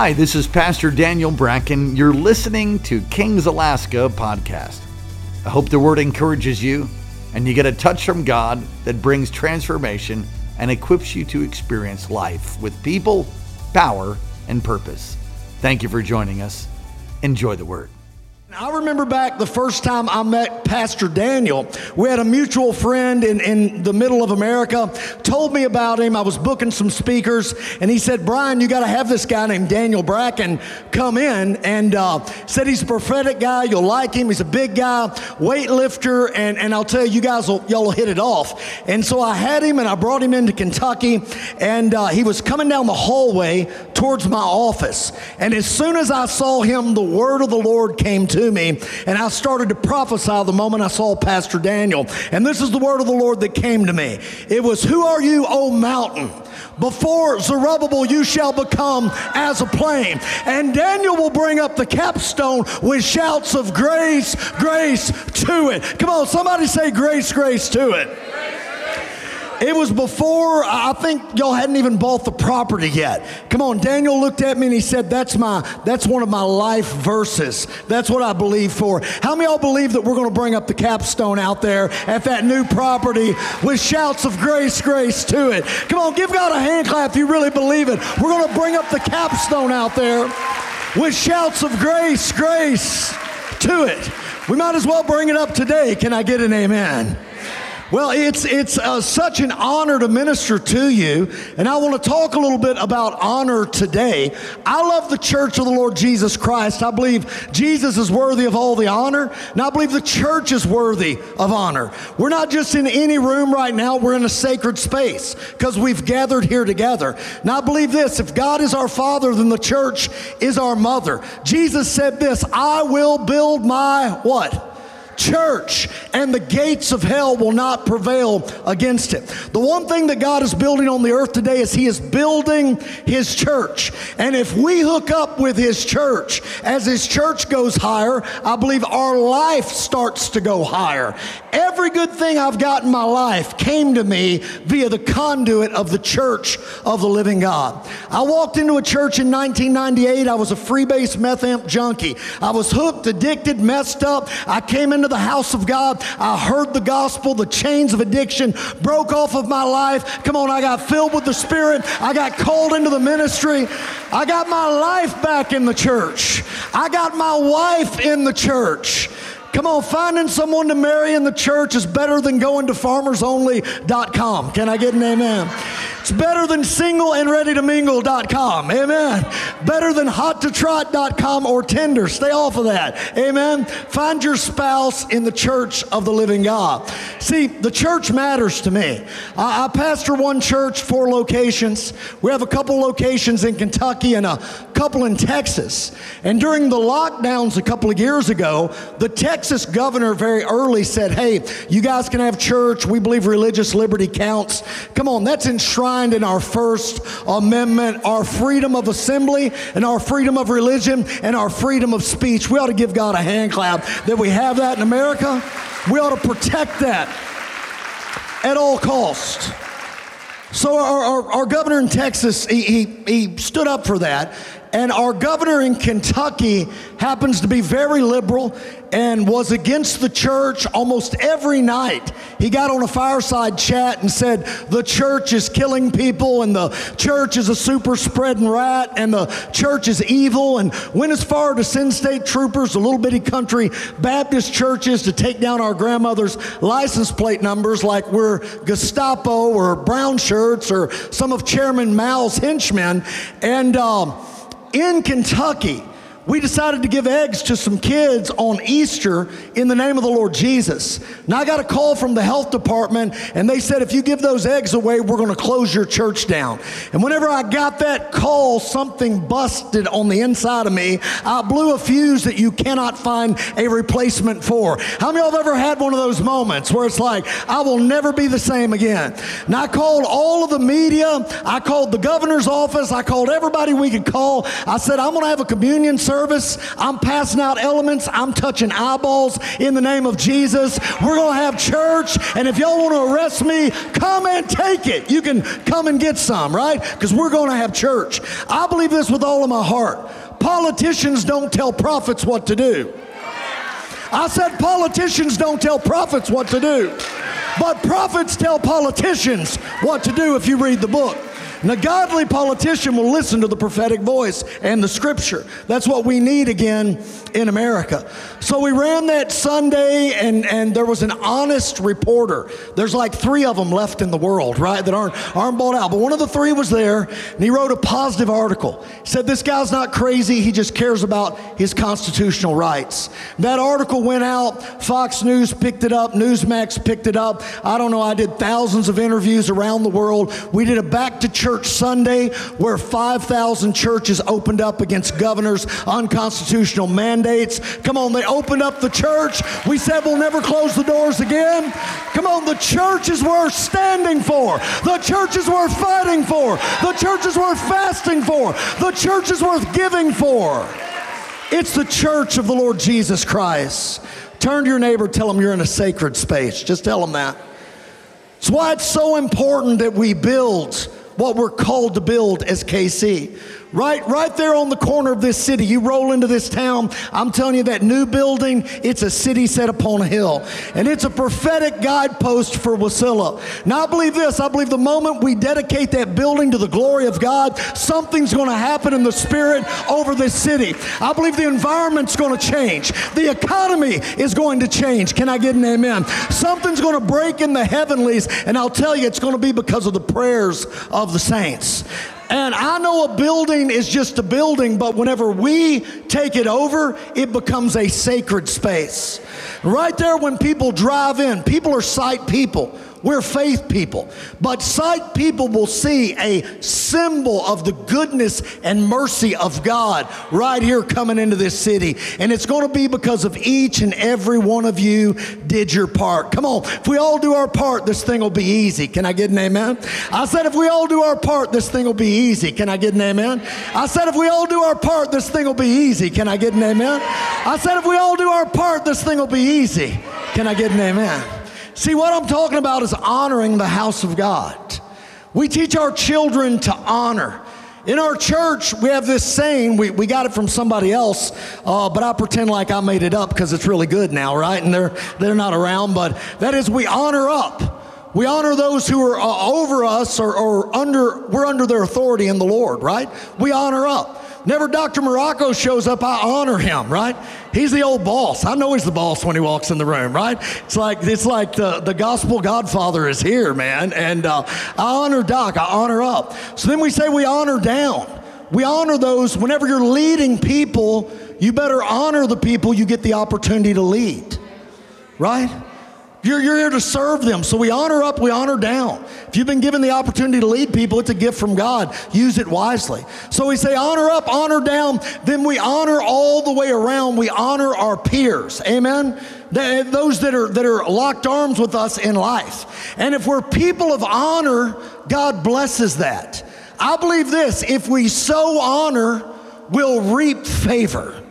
Hi, this is Pastor Daniel Bracken. You're listening to Kings Alaska podcast. I hope the word encourages you and you get a touch from God that brings transformation and equips you to experience life with people, power, and purpose. Thank you for joining us. Enjoy the word. I remember back the first time I met Pastor Daniel. We had a mutual friend in, in the middle of America, told me about him. I was booking some speakers, and he said, Brian, you got to have this guy named Daniel Bracken come in. And uh, said he's a prophetic guy. You'll like him. He's a big guy, weightlifter, and, and I'll tell you, you guys will, y'all will hit it off. And so I had him, and I brought him into Kentucky, and uh, he was coming down the hallway towards my office. And as soon as I saw him, the word of the Lord came to to me, and I started to prophesy the moment I saw Pastor Daniel. And this is the word of the Lord that came to me. It was, Who are you, O mountain? Before Zerubbabel, you shall become as a plain. And Daniel will bring up the capstone with shouts of grace, grace to it. Come on, somebody say grace, grace to it. It was before I think y'all hadn't even bought the property yet. Come on, Daniel looked at me and he said, "That's my that's one of my life verses. That's what I believe for." How many y'all believe that we're going to bring up the capstone out there at that new property with shouts of grace, grace to it? Come on, give God a hand clap if you really believe it. We're going to bring up the capstone out there with shouts of grace, grace to it. We might as well bring it up today. Can I get an amen? Well, it's, it's uh, such an honor to minister to you, and I want to talk a little bit about honor today. I love the church of the Lord Jesus Christ. I believe Jesus is worthy of all the honor, and I believe the church is worthy of honor. We're not just in any room right now, we're in a sacred space because we've gathered here together. Now, I believe this if God is our Father, then the church is our mother. Jesus said this I will build my what? Church, and the gates of hell will not prevail against it. The one thing that God is building on the earth today is He is building His church. And if we hook up with His church, as His church goes higher, I believe our life starts to go higher. Every good thing I've got in my life came to me via the conduit of the church of the living God. I walked into a church in 1998. I was a freebase meth amp junkie. I was hooked, addicted, messed up. I came into the house of God. I heard the gospel. The chains of addiction broke off of my life. Come on, I got filled with the Spirit. I got called into the ministry. I got my life back in the church. I got my wife in the church. Come on, finding someone to marry in the church is better than going to farmersonly.com. Can I get an amen? It's better than single and ready to mingle.com. Amen. Better than hot to trot.com or Tinder. Stay off of that. Amen. Find your spouse in the church of the living God. See, the church matters to me. I, I pastor one church, four locations. We have a couple locations in Kentucky and a couple in Texas. And during the lockdowns a couple of years ago, the Texas governor very early said, Hey, you guys can have church. We believe religious liberty counts. Come on, that's enshrined in our First Amendment, our freedom of assembly and our freedom of religion and our freedom of speech. We ought to give God a hand clap that we have that in America. We ought to protect that at all cost. So our, our, our, governor in Texas, he, he, he stood up for that. And our governor in Kentucky happens to be very liberal and was against the church almost every night. He got on a fireside chat and said, The church is killing people, and the church is a super spreading rat, and the church is evil, and went as far to send state troopers, the little bitty country Baptist churches, to take down our grandmother's license plate numbers like we're Gestapo or brown shirts or some of Chairman Mao's henchmen. And um, in Kentucky, we decided to give eggs to some kids on Easter in the name of the Lord Jesus. Now I got a call from the health department and they said, if you give those eggs away, we're going to close your church down. And whenever I got that call, something busted on the inside of me. I blew a fuse that you cannot find a replacement for. How many of y'all have ever had one of those moments where it's like, I will never be the same again? And I called all of the media. I called the governor's office. I called everybody we could call. I said, I'm going to have a communion service service. I'm passing out elements. I'm touching eyeballs in the name of Jesus. We're going to have church. And if y'all want to arrest me, come and take it. You can come and get some, right? Because we're going to have church. I believe this with all of my heart. Politicians don't tell prophets what to do. I said politicians don't tell prophets what to do, but prophets tell politicians what to do if you read the book. And a godly politician will listen to the prophetic voice and the scripture. That's what we need again in America. So we ran that Sunday, and, and there was an honest reporter. There's like three of them left in the world, right, that aren't, aren't bought out. But one of the three was there, and he wrote a positive article. He said, This guy's not crazy, he just cares about his constitutional rights. That article went out, Fox News picked it up, Newsmax picked it up. I don't know, I did thousands of interviews around the world. We did a back to church Church Sunday where 5,000 churches opened up against governors' unconstitutional mandates. Come on, they opened up the church. We said we'll never close the doors again. Come on, the church is worth standing for. The church is worth fighting for. The church is worth fasting for. The church is worth giving for. It's the church of the Lord Jesus Christ. Turn to your neighbor, tell them you're in a sacred space. Just tell them that. It's why it's so important that we build what we're called to build as KC. Right, right there on the corner of this city. You roll into this town. I'm telling you, that new building, it's a city set upon a hill. And it's a prophetic guidepost for Wasilla. Now, I believe this. I believe the moment we dedicate that building to the glory of God, something's going to happen in the spirit over this city. I believe the environment's going to change. The economy is going to change. Can I get an amen? Something's going to break in the heavenlies. And I'll tell you, it's going to be because of the prayers of the saints. And I know a building is just a building, but whenever we take it over, it becomes a sacred space. Right there, when people drive in, people are sight people. We're faith people. But sight people will see a symbol of the goodness and mercy of God right here coming into this city. And it's going to be because of each and every one of you did your part. Come on. If we all do our part, this thing will be easy. Can I get an amen? I said, if we all do our part, this thing will be easy. Can I get an amen? I said, if we all do our part, this thing will be easy. Can I get an amen? I said, if we all do our part, this thing will be easy. Can I get an amen? See, what I'm talking about is honoring the house of God. We teach our children to honor. In our church, we have this saying, we, we got it from somebody else, uh, but I pretend like I made it up because it's really good now, right? And they're, they're not around, but that is we honor up. We honor those who are uh, over us or, or under, we're under their authority in the Lord, right? We honor up. Never Dr. Marocco shows up, I honor him, right? He's the old boss. I know he's the boss when he walks in the room, right? It's like it's like the, the gospel godfather is here, man. And uh, I honor Doc, I honor up. So then we say we honor down. We honor those whenever you're leading people, you better honor the people you get the opportunity to lead, right? You're, you're here to serve them. So we honor up, we honor down. If you've been given the opportunity to lead people, it's a gift from God. Use it wisely. So we say honor up, honor down. Then we honor all the way around. We honor our peers. Amen? Those that are, that are locked arms with us in life. And if we're people of honor, God blesses that. I believe this if we sow honor, we'll reap favor.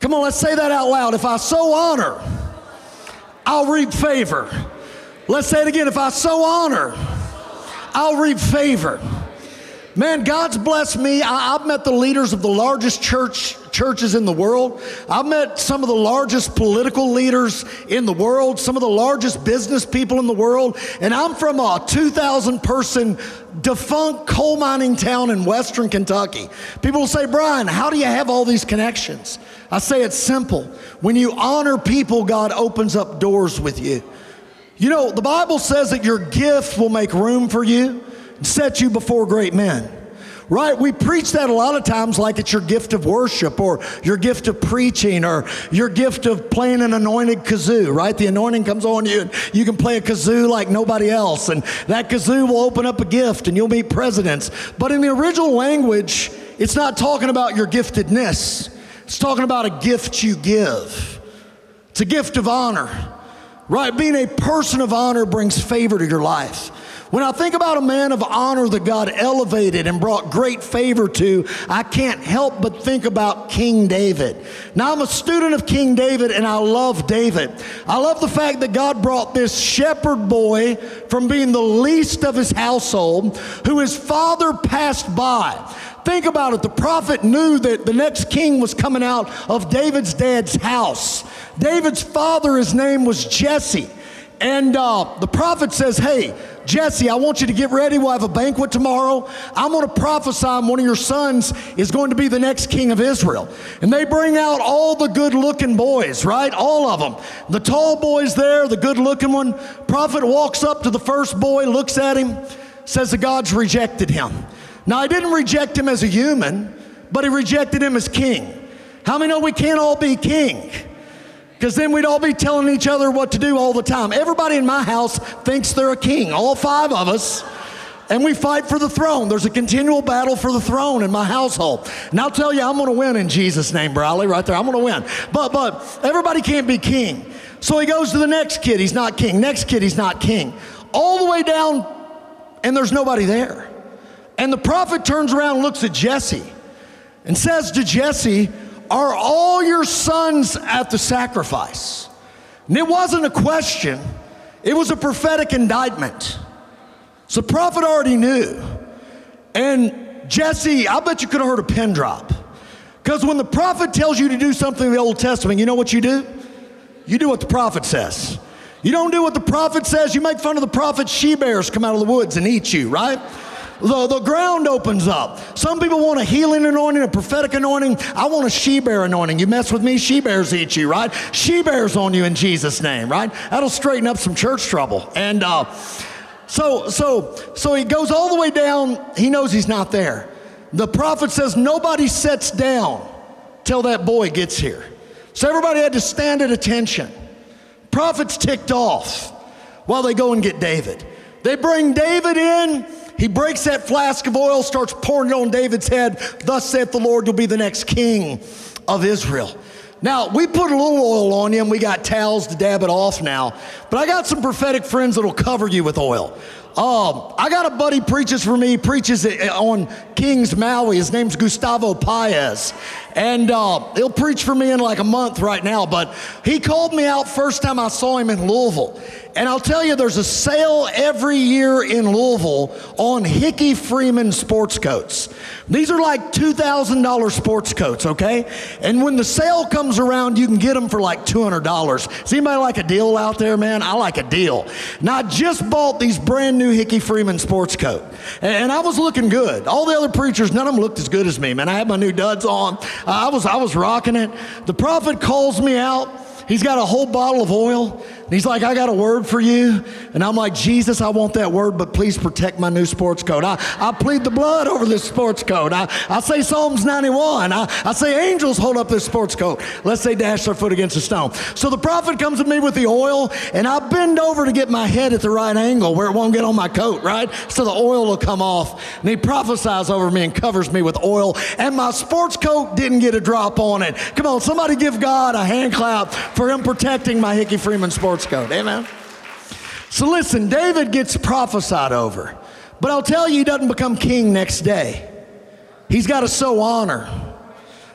Come on, let's say that out loud. If I sow honor, I'll reap favor. Let's say it again. If I sow honor, I'll reap favor. Man, God's blessed me. I, have met the leaders of the largest church churches in the world. I've met some of the largest political leaders in the world, some of the largest business people in the world, and I'm from a 2,000 person defunct coal mining town in western Kentucky. People will say, Brian, how do you have all these connections? I say it's simple. When you honor people, God opens up doors with you. You know, the Bible says that your gift will make room for you set you before great men. Right? We preach that a lot of times like it's your gift of worship or your gift of preaching or your gift of playing an anointed kazoo, right? The anointing comes on you and you can play a kazoo like nobody else. And that kazoo will open up a gift and you'll meet presidents. But in the original language, it's not talking about your giftedness. It's talking about a gift you give. It's a gift of honor, right? Being a person of honor brings favor to your life. When I think about a man of honor that God elevated and brought great favor to, I can't help but think about King David. Now, I'm a student of King David and I love David. I love the fact that God brought this shepherd boy from being the least of his household, who his father passed by. Think about it. The prophet knew that the next king was coming out of David's dad's house. David's father, his name was Jesse. And uh, the prophet says, Hey, Jesse, I want you to get ready. We'll have a banquet tomorrow. I'm going to prophesy one of your sons is going to be the next king of Israel. And they bring out all the good looking boys, right? All of them. The tall boy's there, the good looking one. Prophet walks up to the first boy, looks at him, says the God's rejected him. Now, I didn't reject him as a human, but he rejected him as king. How many know we can't all be king? Because then we'd all be telling each other what to do all the time. Everybody in my house thinks they're a king, all five of us. And we fight for the throne. There's a continual battle for the throne in my household. And I'll tell you, I'm going to win in Jesus' name, Briley, right there. I'm going to win. But, but everybody can't be king. So he goes to the next kid, he's not king. Next kid, he's not king. All the way down, and there's nobody there. And the prophet turns around looks at Jesse and says to Jesse, are all your sons at the sacrifice? And it wasn't a question, it was a prophetic indictment. So the prophet already knew. And Jesse, I bet you could have heard a pin drop. Because when the prophet tells you to do something in the Old Testament, you know what you do? You do what the prophet says. You don't do what the prophet says, you make fun of the prophet, she bears come out of the woods and eat you, right? The, the ground opens up. Some people want a healing anointing, a prophetic anointing. I want a she bear anointing. You mess with me, she bears eat you, right? She bears on you in Jesus' name, right? That'll straighten up some church trouble. And uh, so, so, so he goes all the way down. He knows he's not there. The prophet says nobody sets down till that boy gets here. So everybody had to stand at attention. Prophets ticked off while they go and get David. They bring David in. He breaks that flask of oil, starts pouring it on David's head. Thus saith the Lord, you'll be the next king of Israel. Now, we put a little oil on and we got towels to dab it off now, but I got some prophetic friends that'll cover you with oil. Um, I got a buddy preaches for me, preaches on Kings Maui. His name's Gustavo Paez. And uh, he'll preach for me in like a month right now. But he called me out first time I saw him in Louisville. And I'll tell you, there's a sale every year in Louisville on Hickey Freeman sports coats. These are like $2,000 sports coats, okay? And when the sale comes around, you can get them for like $200. Does anybody like a deal out there, man? I like a deal. Now, I just bought these brand new Hickey Freeman sports coat. And I was looking good. All the other preachers, none of them looked as good as me, man. I had my new duds on. I was, I was rocking it. The prophet calls me out. He's got a whole bottle of oil. And he's like, I got a word for you. And I'm like, Jesus, I want that word, but please protect my new sports coat. I, I plead the blood over this sports coat. I, I say Psalms 91. I, I say angels hold up this sports coat. Let's say dash their foot against a stone. So the prophet comes to me with the oil, and I bend over to get my head at the right angle where it won't get on my coat, right? So the oil will come off. And he prophesies over me and covers me with oil. And my sports coat didn't get a drop on it. Come on, somebody give God a hand clap for him protecting my Hickey Freeman sports sports coat. Amen. So listen, David gets prophesied over, but I'll tell you, he doesn't become king next day. He's got to sow honor.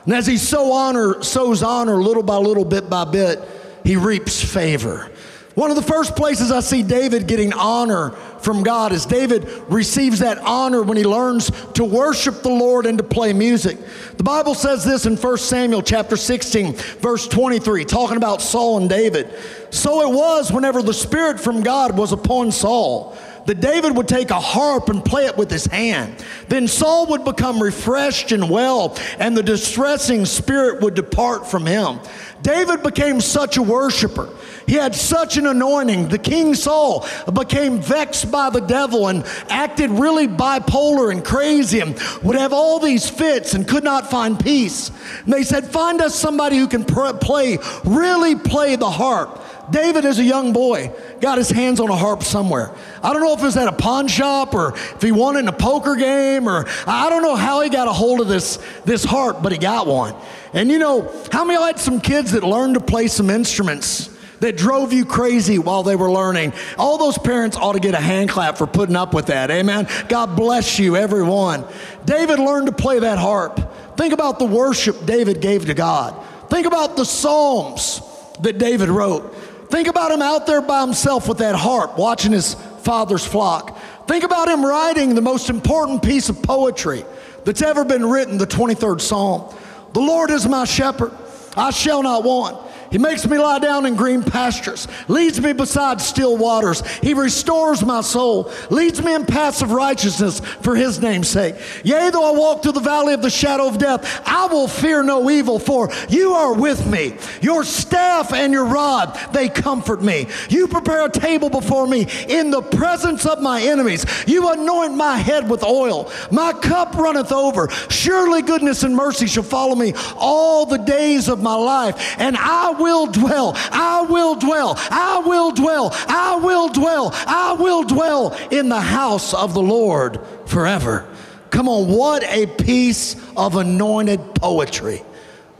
And as he sow honor, sows honor little by little, bit by bit, he reaps favor. One of the first places I see David getting honor from God is David receives that honor when he learns to worship the Lord and to play music. The Bible says this in 1 Samuel chapter 16, verse 23, talking about Saul and David. So it was whenever the Spirit from God was upon Saul that David would take a harp and play it with his hand. Then Saul would become refreshed and well, and the distressing spirit would depart from him. David became such a worshiper. He had such an anointing. The king Saul became vexed by the devil and acted really bipolar and crazy and would have all these fits and could not find peace. And they said, Find us somebody who can play, really play the harp. David, as a young boy, got his hands on a harp somewhere. I don't know if it was at a pawn shop or if he won in a poker game or I don't know how he got a hold of this, this harp, but he got one. And you know, how many of you had some kids that learned to play some instruments that drove you crazy while they were learning. All those parents ought to get a hand clap for putting up with that. Amen. God bless you, everyone. David learned to play that harp. Think about the worship David gave to God. Think about the Psalms that David wrote. Think about him out there by himself with that harp, watching his father's flock. Think about him writing the most important piece of poetry that's ever been written, the 23rd Psalm. The Lord is my shepherd, I shall not want. He makes me lie down in green pastures, leads me beside still waters. He restores my soul, leads me in paths of righteousness for his name's sake. Yea, though I walk through the valley of the shadow of death, I will fear no evil, for you are with me. Your staff and your rod, they comfort me. You prepare a table before me in the presence of my enemies. You anoint my head with oil. My cup runneth over. Surely goodness and mercy shall follow me all the days of my life, and I will dwell, I will dwell, I will dwell, I will dwell, I will dwell in the house of the Lord forever. Come on, what a piece of anointed poetry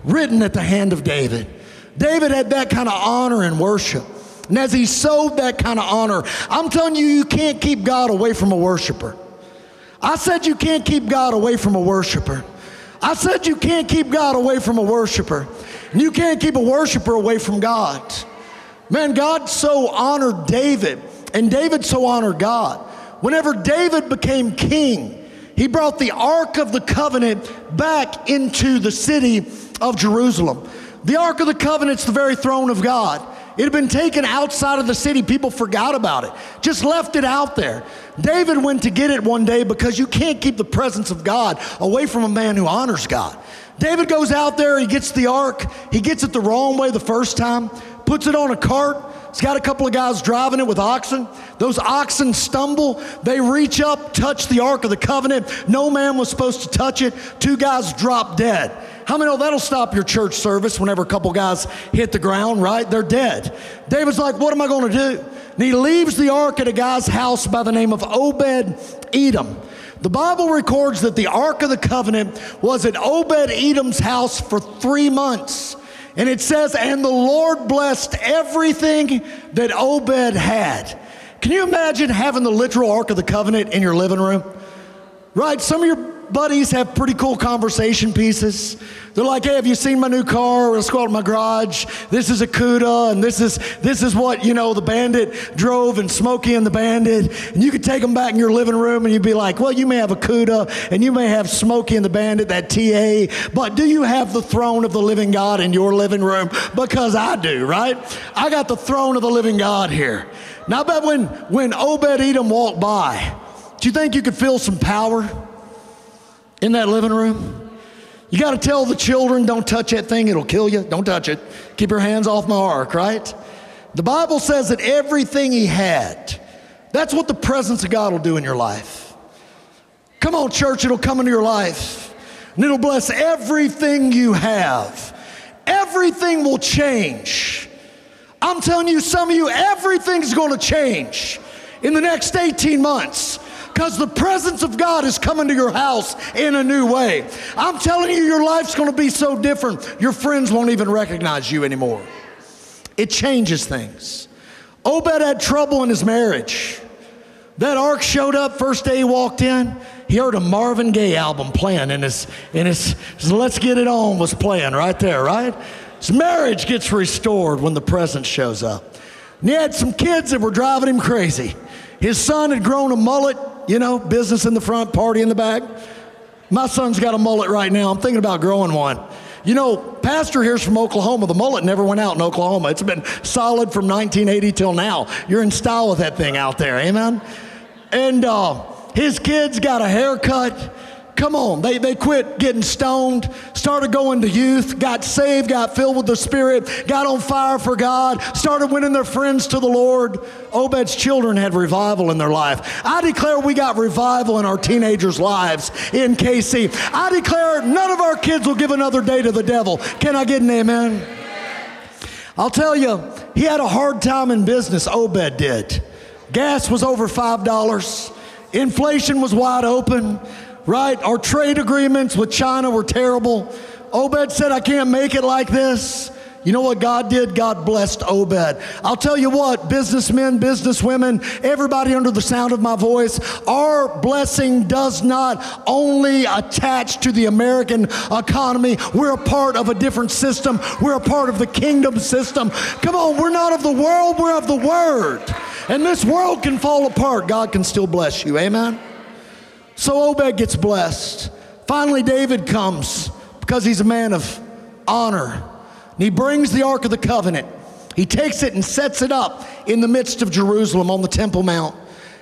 written at the hand of David. David had that kind of honor and worship. And as he sowed that kind of honor, I'm telling you, you can't keep God away from a worshiper. I said you can't keep God away from a worshiper. I said you can't keep God away from a worshiper. You can't keep a worshiper away from God. Man, God so honored David, and David so honored God. Whenever David became king, he brought the Ark of the Covenant back into the city of Jerusalem. The Ark of the Covenant's the very throne of God. It had been taken outside of the city. People forgot about it, just left it out there. David went to get it one day because you can't keep the presence of God away from a man who honors God. David goes out there, he gets the ark, he gets it the wrong way the first time, puts it on a cart. It's got a couple of guys driving it with oxen. Those oxen stumble. They reach up, touch the Ark of the Covenant. No man was supposed to touch it. Two guys drop dead. How many know that'll stop your church service whenever a couple guys hit the ground, right? They're dead. David's like, What am I going to do? And he leaves the ark at a guy's house by the name of Obed Edom. The Bible records that the Ark of the Covenant was at Obed Edom's house for three months. And it says, and the Lord blessed everything that Obed had. Can you imagine having the literal Ark of the Covenant in your living room? Right? Some of your buddies have pretty cool conversation pieces. They're like, "Hey, have you seen my new car? Let's go out to my garage. This is a Cuda, and this is this is what you know the Bandit drove, and Smokey and the Bandit." And you could take them back in your living room, and you'd be like, "Well, you may have a Cuda, and you may have Smokey and the Bandit, that TA, but do you have the throne of the living God in your living room? Because I do, right? I got the throne of the living God here." Now, I bet when when Obed Edom walked by, do you think you could feel some power? In that living room. You got to tell the children, don't touch that thing, it'll kill you. Don't touch it. Keep your hands off my ark, right? The Bible says that everything he had, that's what the presence of God will do in your life. Come on, church, it'll come into your life and it'll bless everything you have. Everything will change. I'm telling you, some of you, everything's going to change in the next 18 months because the presence of God is coming to your house in a new way. I'm telling you, your life's going to be so different, your friends won't even recognize you anymore. It changes things. Obed had trouble in his marriage. That ark showed up first day he walked in. He heard a Marvin Gaye album playing, and his, and his, his Let's Get It On was playing right there, right? His marriage gets restored when the presence shows up. And he had some kids that were driving him crazy. His son had grown a mullet, you know, business in the front, party in the back. My son's got a mullet right now. I'm thinking about growing one. You know, Pastor here's from Oklahoma. The mullet never went out in Oklahoma. It's been solid from 1980 till now. You're in style with that thing out there, amen? And uh, his kids got a haircut. Come on, they, they quit getting stoned, started going to youth, got saved, got filled with the Spirit, got on fire for God, started winning their friends to the Lord. Obed's children had revival in their life. I declare we got revival in our teenagers' lives in KC. I declare none of our kids will give another day to the devil. Can I get an amen? I'll tell you, he had a hard time in business, Obed did. Gas was over $5. Inflation was wide open right? Our trade agreements with China were terrible. Obed said, I can't make it like this. You know what God did? God blessed Obed. I'll tell you what, businessmen, businesswomen, everybody under the sound of my voice, our blessing does not only attach to the American economy. We're a part of a different system. We're a part of the kingdom system. Come on, we're not of the world, we're of the word. And this world can fall apart. God can still bless you. Amen? So Obed gets blessed. Finally, David comes because he's a man of honor. And he brings the Ark of the Covenant. He takes it and sets it up in the midst of Jerusalem on the Temple Mount.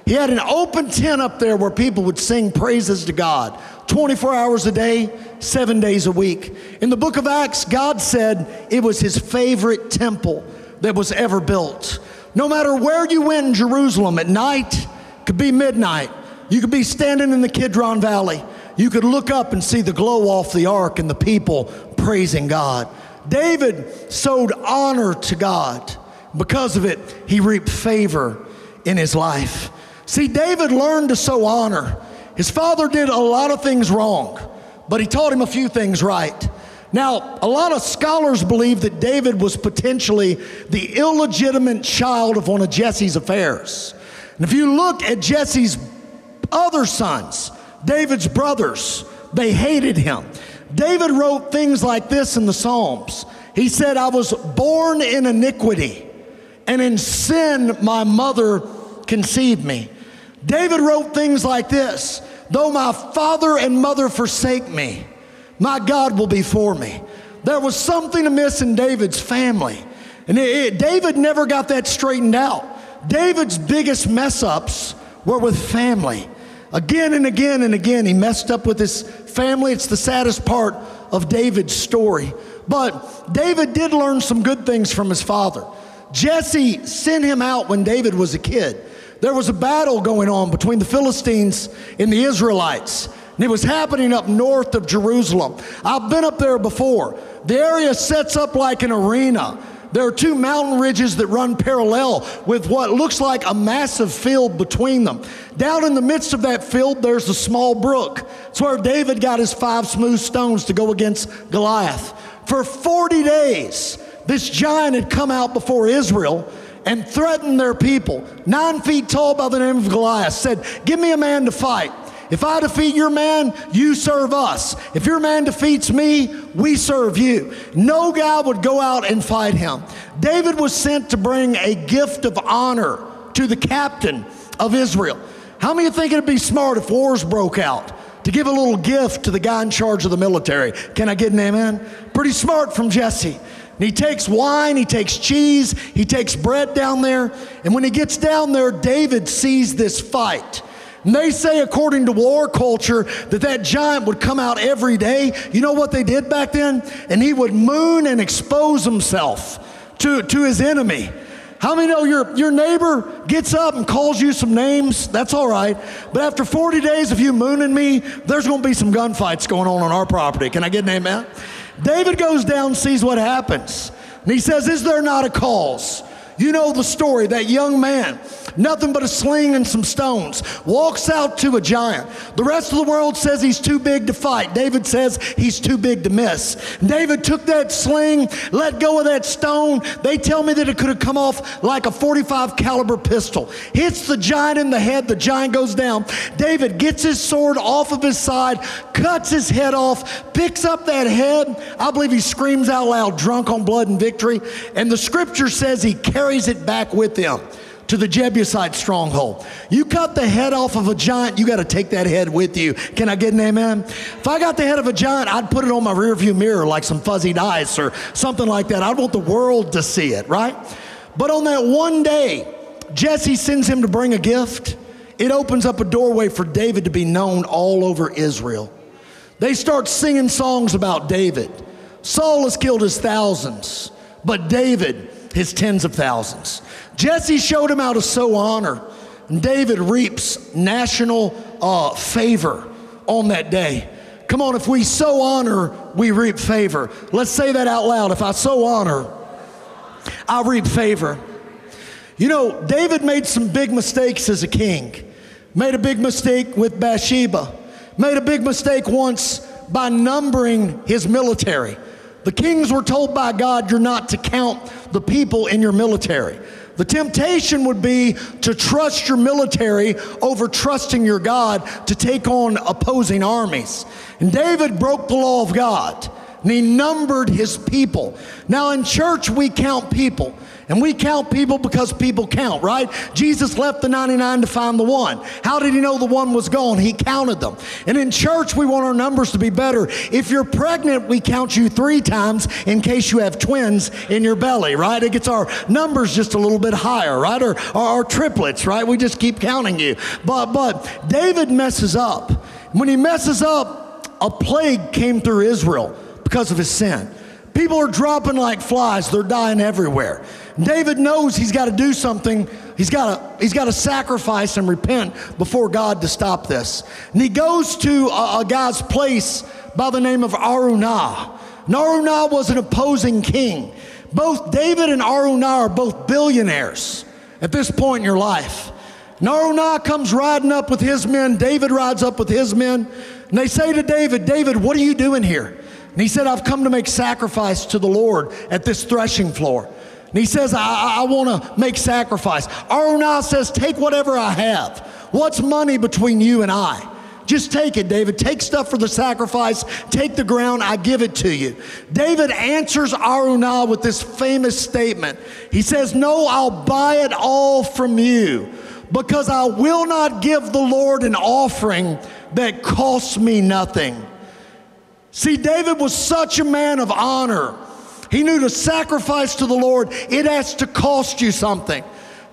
He had an open tent up there where people would sing praises to God 24 hours a day, seven days a week. In the book of Acts, God said it was his favorite temple that was ever built. No matter where you went in Jerusalem at night, could be midnight, you could be standing in the Kidron Valley you could look up and see the glow off the ark and the people praising God. David sowed honor to God. Because of it, he reaped favor in his life. See, David learned to sow honor. His father did a lot of things wrong, but he taught him a few things right. Now, a lot of scholars believe that David was potentially the illegitimate child of one of Jesse's affairs. And if you look at Jesse's other sons, David's brothers, they hated him. David wrote things like this in the Psalms. He said, I was born in iniquity, and in sin my mother conceived me. David wrote things like this Though my father and mother forsake me, my God will be for me. There was something amiss in David's family. And it, it, David never got that straightened out. David's biggest mess ups were with family. Again and again and again, he messed up with his family. It's the saddest part of David's story. But David did learn some good things from his father. Jesse sent him out when David was a kid. There was a battle going on between the Philistines and the Israelites. And it was happening up north of Jerusalem. I've been up there before. The area sets up like an arena. There are two mountain ridges that run parallel with what looks like a massive field between them. Down in the midst of that field, there's a small brook. It's where David got his five smooth stones to go against Goliath. For 40 days, this giant had come out before Israel and threatened their people. Nine feet tall by the name of Goliath said, Give me a man to fight. If I defeat your man, you serve us. If your man defeats me, we serve you. No guy would go out and fight him. David was sent to bring a gift of honor to the captain of Israel. How many of you think it'd be smart if wars broke out to give a little gift to the guy in charge of the military? Can I get an amen? Pretty smart from Jesse. And he takes wine, he takes cheese, he takes bread down there. And when he gets down there, David sees this fight. And they say, according to war culture, that that giant would come out every day. You know what they did back then? And he would moon and expose himself to, to his enemy. How many know your, your neighbor gets up and calls you some names? That's all right. But after 40 days of you mooning me, there's going to be some gunfights going on on our property. Can I get an amen? David goes down, sees what happens. And he says, Is there not a cause? You know the story. That young man, nothing but a sling and some stones, walks out to a giant. The rest of the world says he's too big to fight. David says he's too big to miss. David took that sling, let go of that stone. They tell me that it could have come off like a 45 caliber pistol. Hits the giant in the head. The giant goes down. David gets his sword off of his side, cuts his head off, picks up that head. I believe he screams out loud, drunk on blood and victory. And the scripture says he carries it back with him to the Jebusite stronghold. You cut the head off of a giant, you got to take that head with you. Can I get an amen? If I got the head of a giant, I'd put it on my rearview mirror like some fuzzy dice or something like that. I'd want the world to see it, right? But on that one day, Jesse sends him to bring a gift. It opens up a doorway for David to be known all over Israel. They start singing songs about David. Saul has killed his thousands, but David, his tens of thousands. Jesse showed him how to sow honor. And David reaps national uh, favor on that day. Come on, if we sow honor, we reap favor. Let's say that out loud. If I sow honor, I reap favor. You know, David made some big mistakes as a king. Made a big mistake with Bathsheba. Made a big mistake once by numbering his military. The kings were told by God, you're not to count the people in your military. The temptation would be to trust your military over trusting your God to take on opposing armies. And David broke the law of God and he numbered his people. Now, in church, we count people. And we count people because people count, right? Jesus left the 99 to find the one. How did he know the one was gone? He counted them. And in church, we want our numbers to be better. If you're pregnant, we count you three times in case you have twins in your belly, right? It gets our numbers just a little bit higher, right? Or, or our triplets, right? We just keep counting you. But, but David messes up. When he messes up, a plague came through Israel because of his sin. People are dropping like flies, they're dying everywhere. David knows he's got to do something. He's got to he's got to sacrifice and repent before God to stop this. And he goes to a, a guy's place by the name of Araunah. Araunah was an opposing king. Both David and Araunah are both billionaires at this point in your life. Araunah comes riding up with his men. David rides up with his men. And they say to David, David, what are you doing here? And he said, I've come to make sacrifice to the Lord at this threshing floor. And he says, I, I want to make sacrifice. Araunah says, Take whatever I have. What's money between you and I? Just take it, David. Take stuff for the sacrifice. Take the ground. I give it to you. David answers Araunah with this famous statement. He says, No, I'll buy it all from you because I will not give the Lord an offering that costs me nothing. See, David was such a man of honor. He knew to sacrifice to the Lord, it has to cost you something.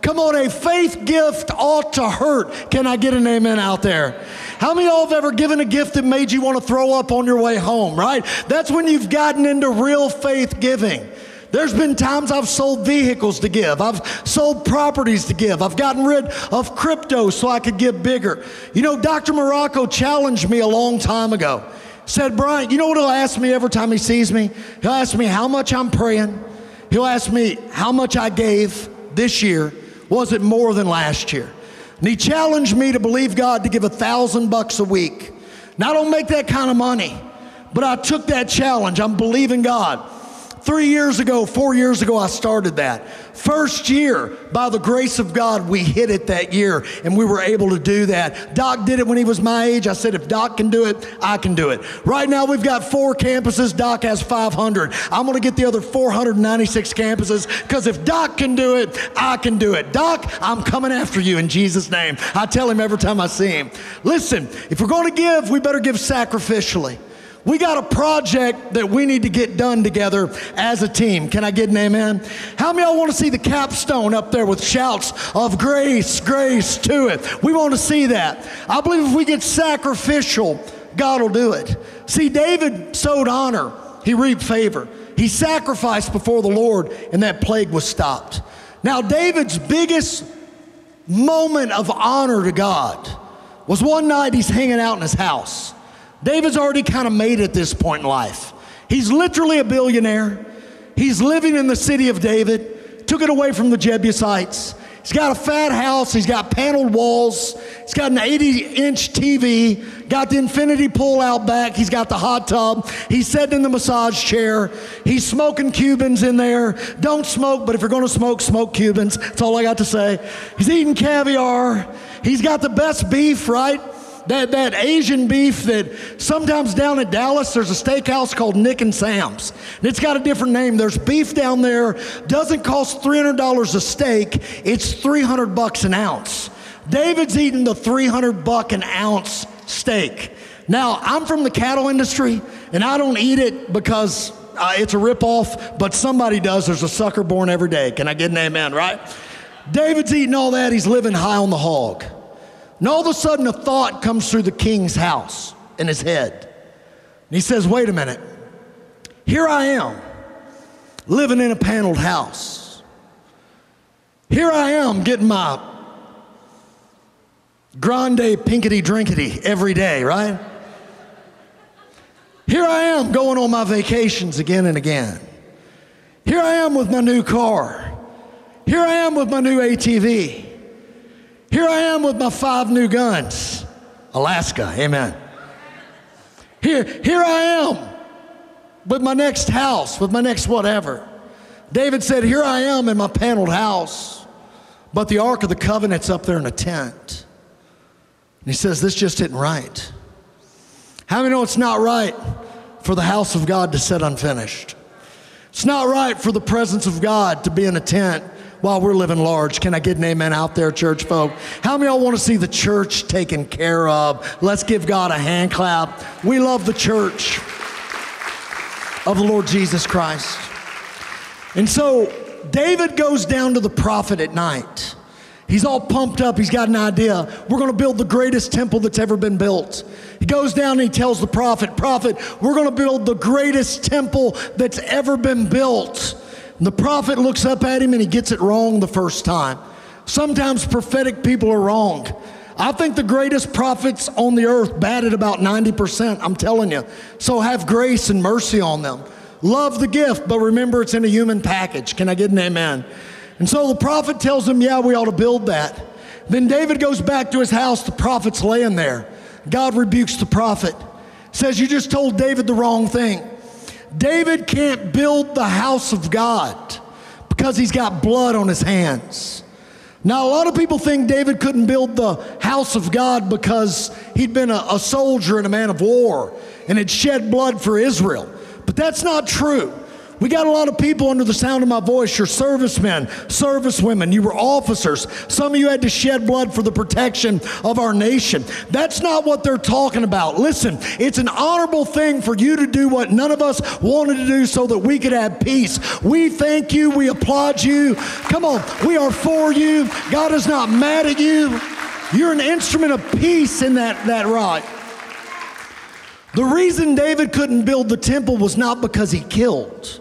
Come on, a faith gift ought to hurt. Can I get an amen out there? How many of y'all have ever given a gift that made you want to throw up on your way home, right? That's when you've gotten into real faith giving. There's been times I've sold vehicles to give. I've sold properties to give. I've gotten rid of crypto so I could give bigger. You know, Dr. Marocco challenged me a long time ago said, Brian, you know what he'll ask me every time he sees me? He'll ask me how much I'm praying. He'll ask me how much I gave this year. Was it more than last year? And he challenged me to believe God to give a thousand bucks a week. Now, I don't make that kind of money, but I took that challenge. I'm believing God. Three years ago, four years ago, I started that. First year, by the grace of God, we hit it that year and we were able to do that. Doc did it when he was my age. I said, if Doc can do it, I can do it. Right now, we've got four campuses. Doc has 500. I'm going to get the other 496 campuses because if Doc can do it, I can do it. Doc, I'm coming after you in Jesus' name. I tell him every time I see him. Listen, if we're going to give, we better give sacrificially. We got a project that we need to get done together as a team. Can I get an amen? How many y'all want to see the capstone up there with shouts of grace, grace to it? We want to see that. I believe if we get sacrificial, God will do it. See, David sowed honor, he reaped favor. He sacrificed before the Lord, and that plague was stopped. Now, David's biggest moment of honor to God was one night he's hanging out in his house. David's already kind of made it this point in life. He's literally a billionaire. He's living in the city of David, took it away from the Jebusites. He's got a fat house. He's got paneled walls. He's got an 80 inch TV. Got the infinity pull out back. He's got the hot tub. He's sitting in the massage chair. He's smoking Cubans in there. Don't smoke, but if you're going to smoke, smoke Cubans. That's all I got to say. He's eating caviar. He's got the best beef, right? That, that Asian beef that sometimes down in Dallas, there's a steakhouse called Nick and Sam's. And it's got a different name. There's beef down there, doesn't cost $300 a steak, it's 300 bucks an ounce. David's eating the 300 buck an ounce steak. Now, I'm from the cattle industry, and I don't eat it because uh, it's a ripoff, but somebody does. There's a sucker born every day. Can I get an amen, right? David's eating all that. He's living high on the hog. And all of a sudden, a thought comes through the king's house in his head. And he says, Wait a minute. Here I am, living in a paneled house. Here I am getting my grande pinkety drinkety every day, right? Here I am going on my vacations again and again. Here I am with my new car. Here I am with my new ATV. Here I am with my five new guns. Alaska, amen. Here, here I am with my next house, with my next whatever. David said, Here I am in my paneled house, but the Ark of the Covenant's up there in a tent. And he says, This just isn't right. How many know it's not right for the house of God to sit unfinished? It's not right for the presence of God to be in a tent while we're living large. Can I get an amen out there, church folk? How many of y'all want to see the church taken care of? Let's give God a hand clap. We love the church of the Lord Jesus Christ. And so David goes down to the prophet at night. He's all pumped up. He's got an idea. We're going to build the greatest temple that's ever been built. He goes down and he tells the prophet, Prophet, we're going to build the greatest temple that's ever been built. The prophet looks up at him and he gets it wrong the first time. Sometimes prophetic people are wrong. I think the greatest prophets on the earth batted about 90%, I'm telling you. So have grace and mercy on them. Love the gift, but remember it's in a human package. Can I get an amen? And so the prophet tells him, Yeah, we ought to build that. Then David goes back to his house. The prophet's laying there. God rebukes the prophet, says, You just told David the wrong thing. David can't build the house of God because he's got blood on his hands. Now, a lot of people think David couldn't build the house of God because he'd been a, a soldier and a man of war and had shed blood for Israel. But that's not true. We got a lot of people under the sound of my voice. You're servicemen, servicewomen, you were officers. Some of you had to shed blood for the protection of our nation. That's not what they're talking about. Listen, it's an honorable thing for you to do what none of us wanted to do so that we could have peace. We thank you, we applaud you. Come on, we are for you. God is not mad at you. You're an instrument of peace in that, that right. The reason David couldn't build the temple was not because he killed.